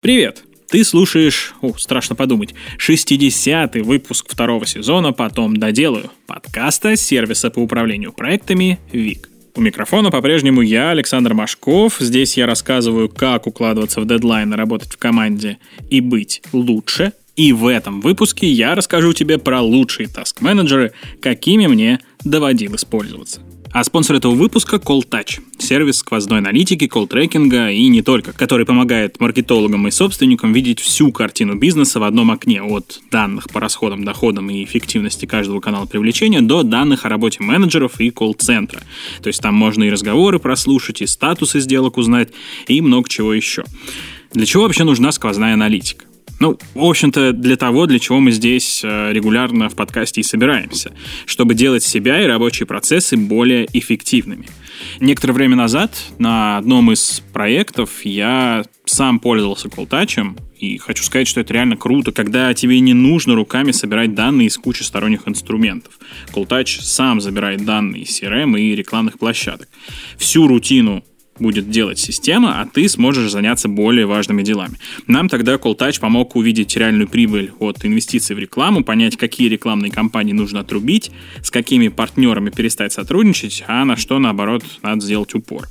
Привет! Ты слушаешь, о, страшно подумать, 60-й выпуск второго сезона «Потом доделаю» подкаста сервиса по управлению проектами ВИК. У микрофона по-прежнему я, Александр Машков. Здесь я рассказываю, как укладываться в дедлайн, работать в команде и быть лучше. И в этом выпуске я расскажу тебе про лучшие таск-менеджеры, какими мне доводилось пользоваться. А спонсор этого выпуска — Call Touch, сервис сквозной аналитики, колл-трекинга и не только, который помогает маркетологам и собственникам видеть всю картину бизнеса в одном окне, от данных по расходам, доходам и эффективности каждого канала привлечения до данных о работе менеджеров и колл-центра. То есть там можно и разговоры прослушать, и статусы сделок узнать, и много чего еще. Для чего вообще нужна сквозная аналитика? Ну, в общем-то, для того, для чего мы здесь э, регулярно в подкасте и собираемся, чтобы делать себя и рабочие процессы более эффективными. Некоторое время назад на одном из проектов я сам пользовался колтачем, и хочу сказать, что это реально круто, когда тебе не нужно руками собирать данные из кучи сторонних инструментов. Колтач сам забирает данные из CRM и рекламных площадок. Всю рутину будет делать система, а ты сможешь заняться более важными делами. Нам тогда CallTouch помог увидеть реальную прибыль от инвестиций в рекламу, понять, какие рекламные кампании нужно отрубить, с какими партнерами перестать сотрудничать, а на что, наоборот, надо сделать упор.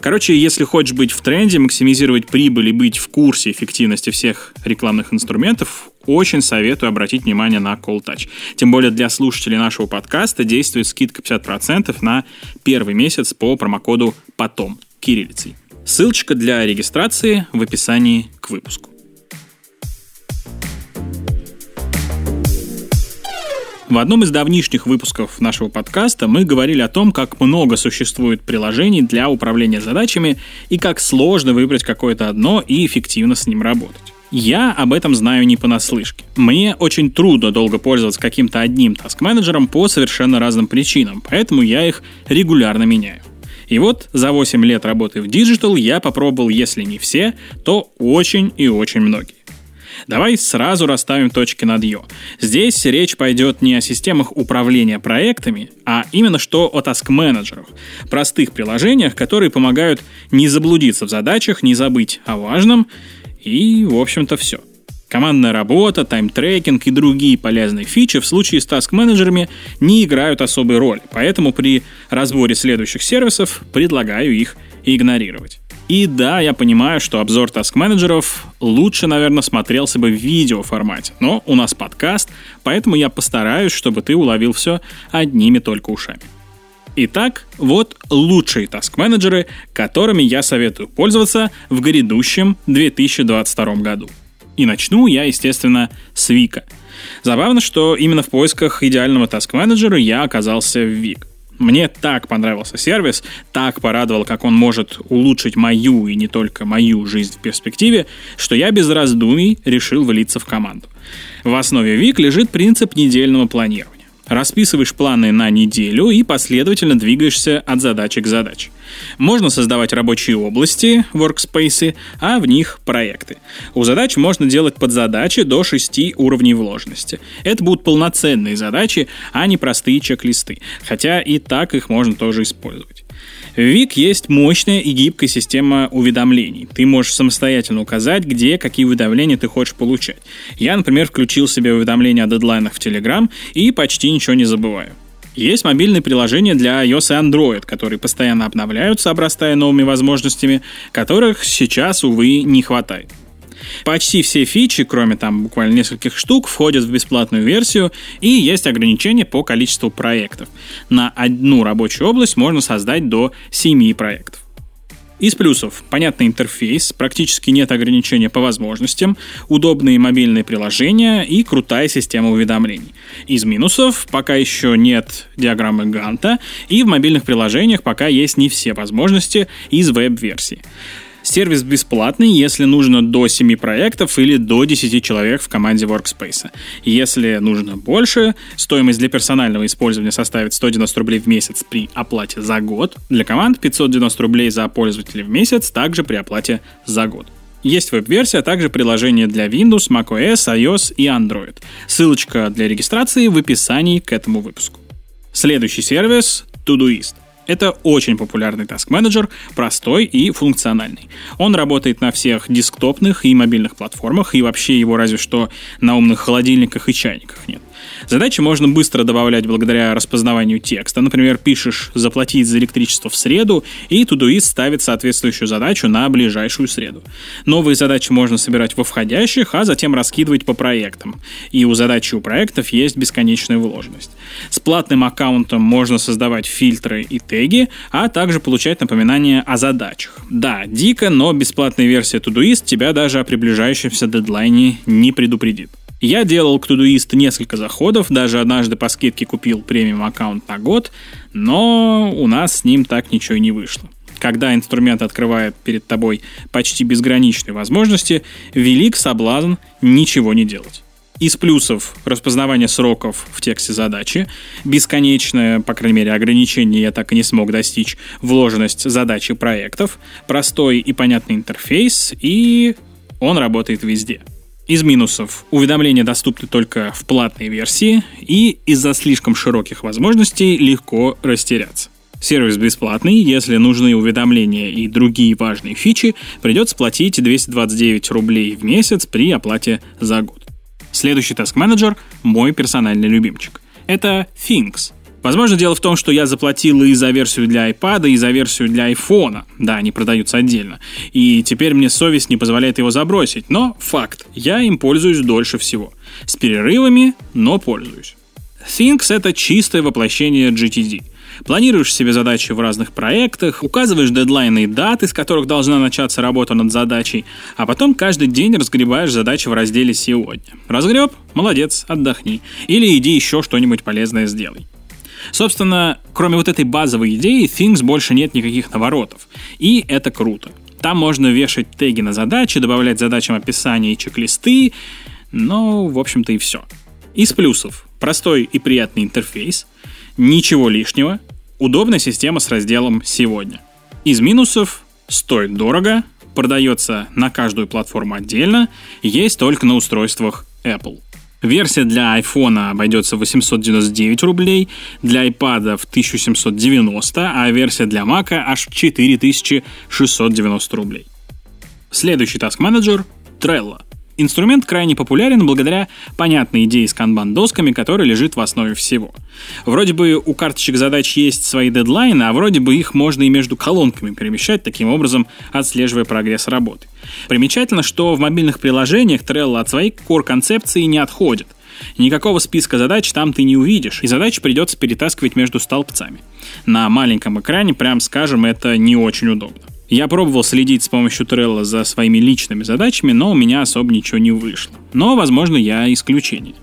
Короче, если хочешь быть в тренде, максимизировать прибыль и быть в курсе эффективности всех рекламных инструментов, очень советую обратить внимание на Call Touch. Тем более для слушателей нашего подкаста действует скидка 50% на первый месяц по промокоду «Потом» кириллицей. Ссылочка для регистрации в описании к выпуску. В одном из давнишних выпусков нашего подкаста мы говорили о том, как много существует приложений для управления задачами и как сложно выбрать какое-то одно и эффективно с ним работать. Я об этом знаю не понаслышке. Мне очень трудно долго пользоваться каким-то одним таск-менеджером по совершенно разным причинам, поэтому я их регулярно меняю. И вот за 8 лет работы в Digital я попробовал, если не все, то очень и очень многие. Давай сразу расставим точки над «ё». Здесь речь пойдет не о системах управления проектами, а именно что о таск-менеджерах, простых приложениях, которые помогают не заблудиться в задачах, не забыть о важном, и, в общем-то, все – Командная работа, тайм-трекинг и другие полезные фичи в случае с таск-менеджерами не играют особой роли, поэтому при разборе следующих сервисов предлагаю их игнорировать. И да, я понимаю, что обзор таск-менеджеров лучше, наверное, смотрелся бы в видеоформате, но у нас подкаст, поэтому я постараюсь, чтобы ты уловил все одними только ушами. Итак, вот лучшие таск-менеджеры, которыми я советую пользоваться в грядущем 2022 году – и начну я, естественно, с Вика. Забавно, что именно в поисках идеального таск-менеджера я оказался в Вик. Мне так понравился сервис, так порадовал, как он может улучшить мою и не только мою жизнь в перспективе, что я без раздумий решил влиться в команду. В основе Вик лежит принцип недельного планирования. Расписываешь планы на неделю и последовательно двигаешься от задачи к задаче. Можно создавать рабочие области, workspace, а в них проекты. У задач можно делать подзадачи до 6 уровней вложенности. Это будут полноценные задачи, а не простые чек-листы, хотя и так их можно тоже использовать. В Вик есть мощная и гибкая система уведомлений. Ты можешь самостоятельно указать, где какие уведомления ты хочешь получать. Я, например, включил себе уведомления о дедлайнах в Telegram и почти ничего не забываю. Есть мобильные приложения для iOS и Android, которые постоянно обновляются, обрастая новыми возможностями, которых сейчас, увы, не хватает. Почти все фичи, кроме там буквально нескольких штук, входят в бесплатную версию, и есть ограничения по количеству проектов. На одну рабочую область можно создать до 7 проектов. Из плюсов – понятный интерфейс, практически нет ограничения по возможностям, удобные мобильные приложения и крутая система уведомлений. Из минусов – пока еще нет диаграммы Ганта, и в мобильных приложениях пока есть не все возможности из веб-версии. Сервис бесплатный, если нужно до 7 проектов или до 10 человек в команде Workspace. Если нужно больше, стоимость для персонального использования составит 190 рублей в месяц при оплате за год. Для команд 590 рублей за пользователя в месяц, также при оплате за год. Есть веб-версия, а также приложение для Windows, macOS, iOS и Android. Ссылочка для регистрации в описании к этому выпуску. Следующий сервис — Todoist. Это очень популярный Task Manager, простой и функциональный. Он работает на всех десктопных и мобильных платформах, и вообще его разве что на умных холодильниках и чайниках нет. Задачи можно быстро добавлять благодаря распознаванию текста. Например, пишешь «заплатить за электричество в среду», и Todoist ставит соответствующую задачу на ближайшую среду. Новые задачи можно собирать во входящих, а затем раскидывать по проектам. И у задачи у проектов есть бесконечная вложенность. С платным аккаунтом можно создавать фильтры и теги, а также получать напоминания о задачах. Да, дико, но бесплатная версия Todoist тебя даже о приближающемся дедлайне не предупредит. Я делал к Todoist несколько заходов, даже однажды по скидке купил премиум аккаунт на год, но у нас с ним так ничего и не вышло. Когда инструмент открывает перед тобой почти безграничные возможности, велик соблазн ничего не делать. Из плюсов распознавание сроков в тексте задачи, бесконечное, по крайней мере, ограничение я так и не смог достичь, вложенность задачи проектов, простой и понятный интерфейс, и он работает везде. Из минусов уведомления доступны только в платной версии и из-за слишком широких возможностей легко растеряться. Сервис бесплатный, если нужны уведомления и другие важные фичи, придется платить 229 рублей в месяц при оплате за год. Следующий Manager – мой персональный любимчик. Это Things – Возможно, дело в том, что я заплатил и за версию для iPad, и за версию для iPhone. Да, они продаются отдельно. И теперь мне совесть не позволяет его забросить. Но факт, я им пользуюсь дольше всего. С перерывами, но пользуюсь. Things — это чистое воплощение GTD. Планируешь себе задачи в разных проектах, указываешь дедлайны и даты, с которых должна начаться работа над задачей, а потом каждый день разгребаешь задачи в разделе «Сегодня». Разгреб? Молодец, отдохни. Или иди еще что-нибудь полезное сделай. Собственно, кроме вот этой базовой идеи, Things больше нет никаких наворотов. И это круто. Там можно вешать теги на задачи, добавлять задачам описания и чек-листы, но, в общем-то, и все. Из плюсов. Простой и приятный интерфейс, ничего лишнего, удобная система с разделом «Сегодня». Из минусов стоит дорого, продается на каждую платформу отдельно, есть только на устройствах Apple. Версия для iPhone обойдется 899 рублей, для iPad в 1790, а версия для Mac аж 4690 рублей. Следующий Manager — Trello — Инструмент крайне популярен благодаря понятной идее с канбан-досками, которая лежит в основе всего. Вроде бы у карточек задач есть свои дедлайны, а вроде бы их можно и между колонками перемещать, таким образом отслеживая прогресс работы. Примечательно, что в мобильных приложениях Trello от своей core-концепции не отходит. Никакого списка задач там ты не увидишь, и задачи придется перетаскивать между столбцами. На маленьком экране, прям скажем, это не очень удобно. Я пробовал следить с помощью Trello за своими личными задачами, но у меня особо ничего не вышло. Но, возможно, я исключение.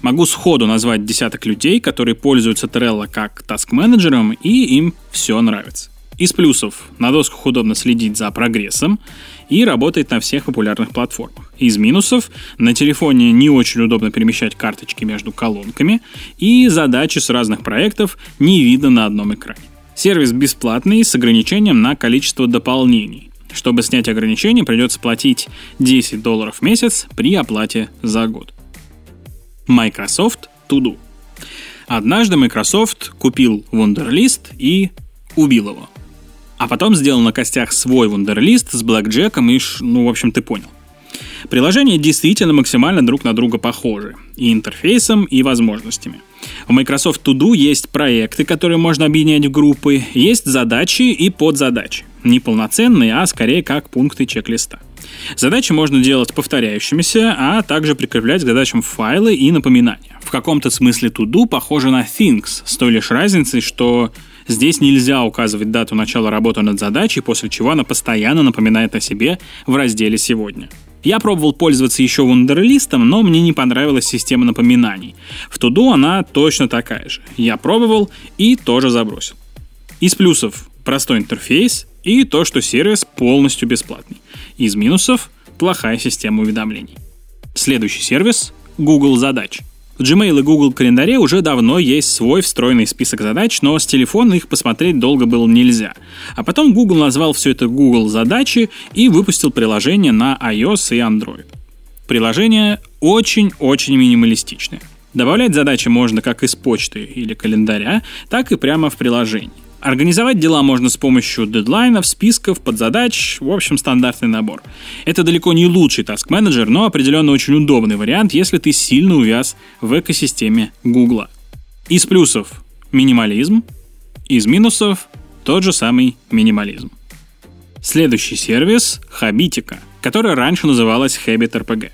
Могу сходу назвать десяток людей, которые пользуются Trello как таск-менеджером, и им все нравится. Из плюсов на досках удобно следить за прогрессом и работает на всех популярных платформах. Из минусов на телефоне не очень удобно перемещать карточки между колонками и задачи с разных проектов не видно на одном экране. Сервис бесплатный с ограничением на количество дополнений. Чтобы снять ограничение, придется платить 10 долларов в месяц при оплате за год. Microsoft To Do. Однажды Microsoft купил Wunderlist и убил его. А потом сделал на костях свой Wunderlist с блэкджеком и, ну, в общем, ты понял. Приложения действительно максимально друг на друга похожи. И интерфейсом, и возможностями. В Microsoft To Do есть проекты, которые можно объединять в группы, есть задачи и подзадачи. Не полноценные, а скорее как пункты чек-листа. Задачи можно делать повторяющимися, а также прикреплять к задачам файлы и напоминания. В каком-то смысле To Do похоже на Things, с той лишь разницей, что здесь нельзя указывать дату начала работы над задачей, после чего она постоянно напоминает о себе в разделе «Сегодня». Я пробовал пользоваться еще вундерлистом, но мне не понравилась система напоминаний. В Туду она точно такая же. Я пробовал и тоже забросил. Из плюсов простой интерфейс и то, что сервис полностью бесплатный. Из минусов плохая система уведомлений. Следующий сервис — Google задач. В Gmail и Google календаре уже давно есть свой встроенный список задач, но с телефона их посмотреть долго было нельзя. А потом Google назвал все это Google задачи и выпустил приложение на iOS и Android. Приложение очень-очень минималистичное. Добавлять задачи можно как из почты или календаря, так и прямо в приложении. Организовать дела можно с помощью дедлайнов, списков, подзадач, в общем, стандартный набор. Это далеко не лучший таск-менеджер, но определенно очень удобный вариант, если ты сильно увяз в экосистеме Гугла. Из плюсов – минимализм, из минусов – тот же самый минимализм. Следующий сервис – Habitica, которая раньше называлась Habit RPG.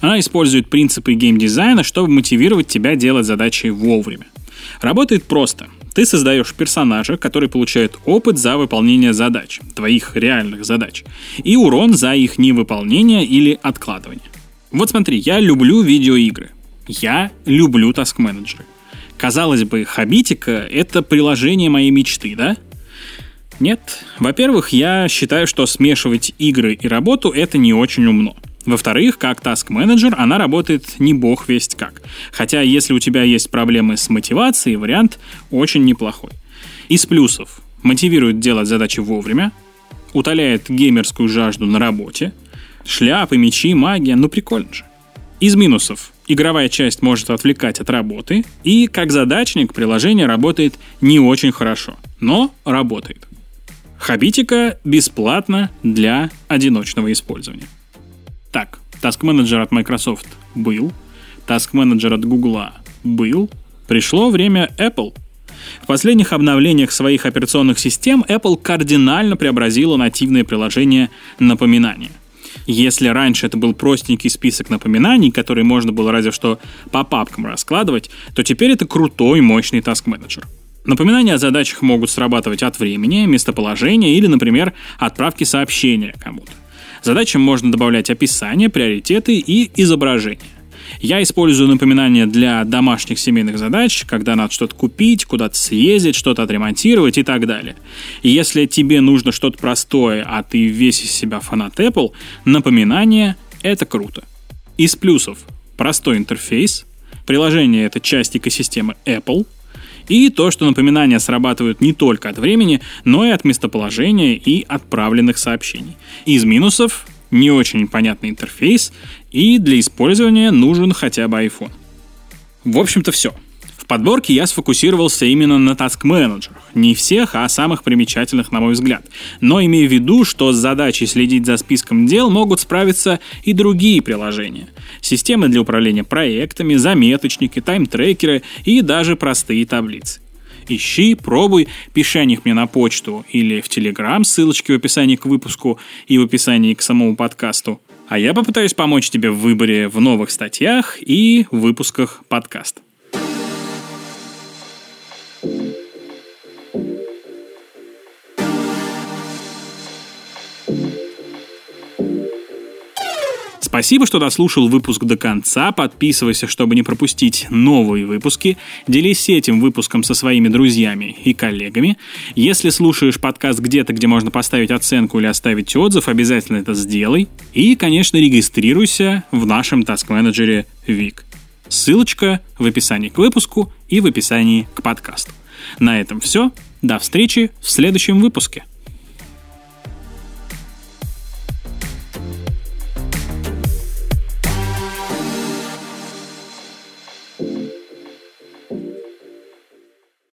Она использует принципы геймдизайна, чтобы мотивировать тебя делать задачи вовремя. Работает просто. Ты создаешь персонажа, который получает опыт за выполнение задач, твоих реальных задач, и урон за их невыполнение или откладывание. Вот смотри, я люблю видеоигры. Я люблю таск-менеджеры. Казалось бы, Хабитика — это приложение моей мечты, да? Нет. Во-первых, я считаю, что смешивать игры и работу — это не очень умно. Во-вторых, как task менеджер она работает не бог весть как. Хотя, если у тебя есть проблемы с мотивацией, вариант очень неплохой. Из плюсов мотивирует делать задачи вовремя, утоляет геймерскую жажду на работе, шляпы, мечи, магия, ну прикольно же. Из минусов игровая часть может отвлекать от работы, и как задачник приложение работает не очень хорошо, но работает. Хабитика бесплатно для одиночного использования. Так, Task Manager от Microsoft был, Task Manager от Google был, пришло время Apple. В последних обновлениях своих операционных систем Apple кардинально преобразила нативное приложение напоминания. Если раньше это был простенький список напоминаний, который можно было разве что по папкам раскладывать, то теперь это крутой, мощный Manager. Напоминания о задачах могут срабатывать от времени, местоположения или, например, отправки сообщения кому-то. Задачам можно добавлять описание, приоритеты и изображение. Я использую напоминания для домашних семейных задач, когда надо что-то купить, куда-то съездить, что-то отремонтировать и так далее. Если тебе нужно что-то простое, а ты весь из себя фанат Apple, напоминание — это круто. Из плюсов — простой интерфейс, приложение — это часть экосистемы Apple, и то, что напоминания срабатывают не только от времени, но и от местоположения и отправленных сообщений. Из минусов не очень понятный интерфейс, и для использования нужен хотя бы iPhone. В общем-то все. В подборке я сфокусировался именно на таск-менеджерах. Не всех, а самых примечательных, на мой взгляд. Но имею в виду, что с задачей следить за списком дел могут справиться и другие приложения. Системы для управления проектами, заметочники, тайм-трекеры и даже простые таблицы. Ищи, пробуй, пиши о них мне на почту или в Телеграм, ссылочки в описании к выпуску и в описании к самому подкасту. А я попытаюсь помочь тебе в выборе в новых статьях и выпусках подкаста. Спасибо, что дослушал выпуск до конца. Подписывайся, чтобы не пропустить новые выпуски. Делись этим выпуском со своими друзьями и коллегами. Если слушаешь подкаст где-то, где можно поставить оценку или оставить отзыв, обязательно это сделай. И, конечно, регистрируйся в нашем таск-менеджере Вик. Ссылочка в описании к выпуску и в описании к подкасту. На этом все. До встречи в следующем выпуске.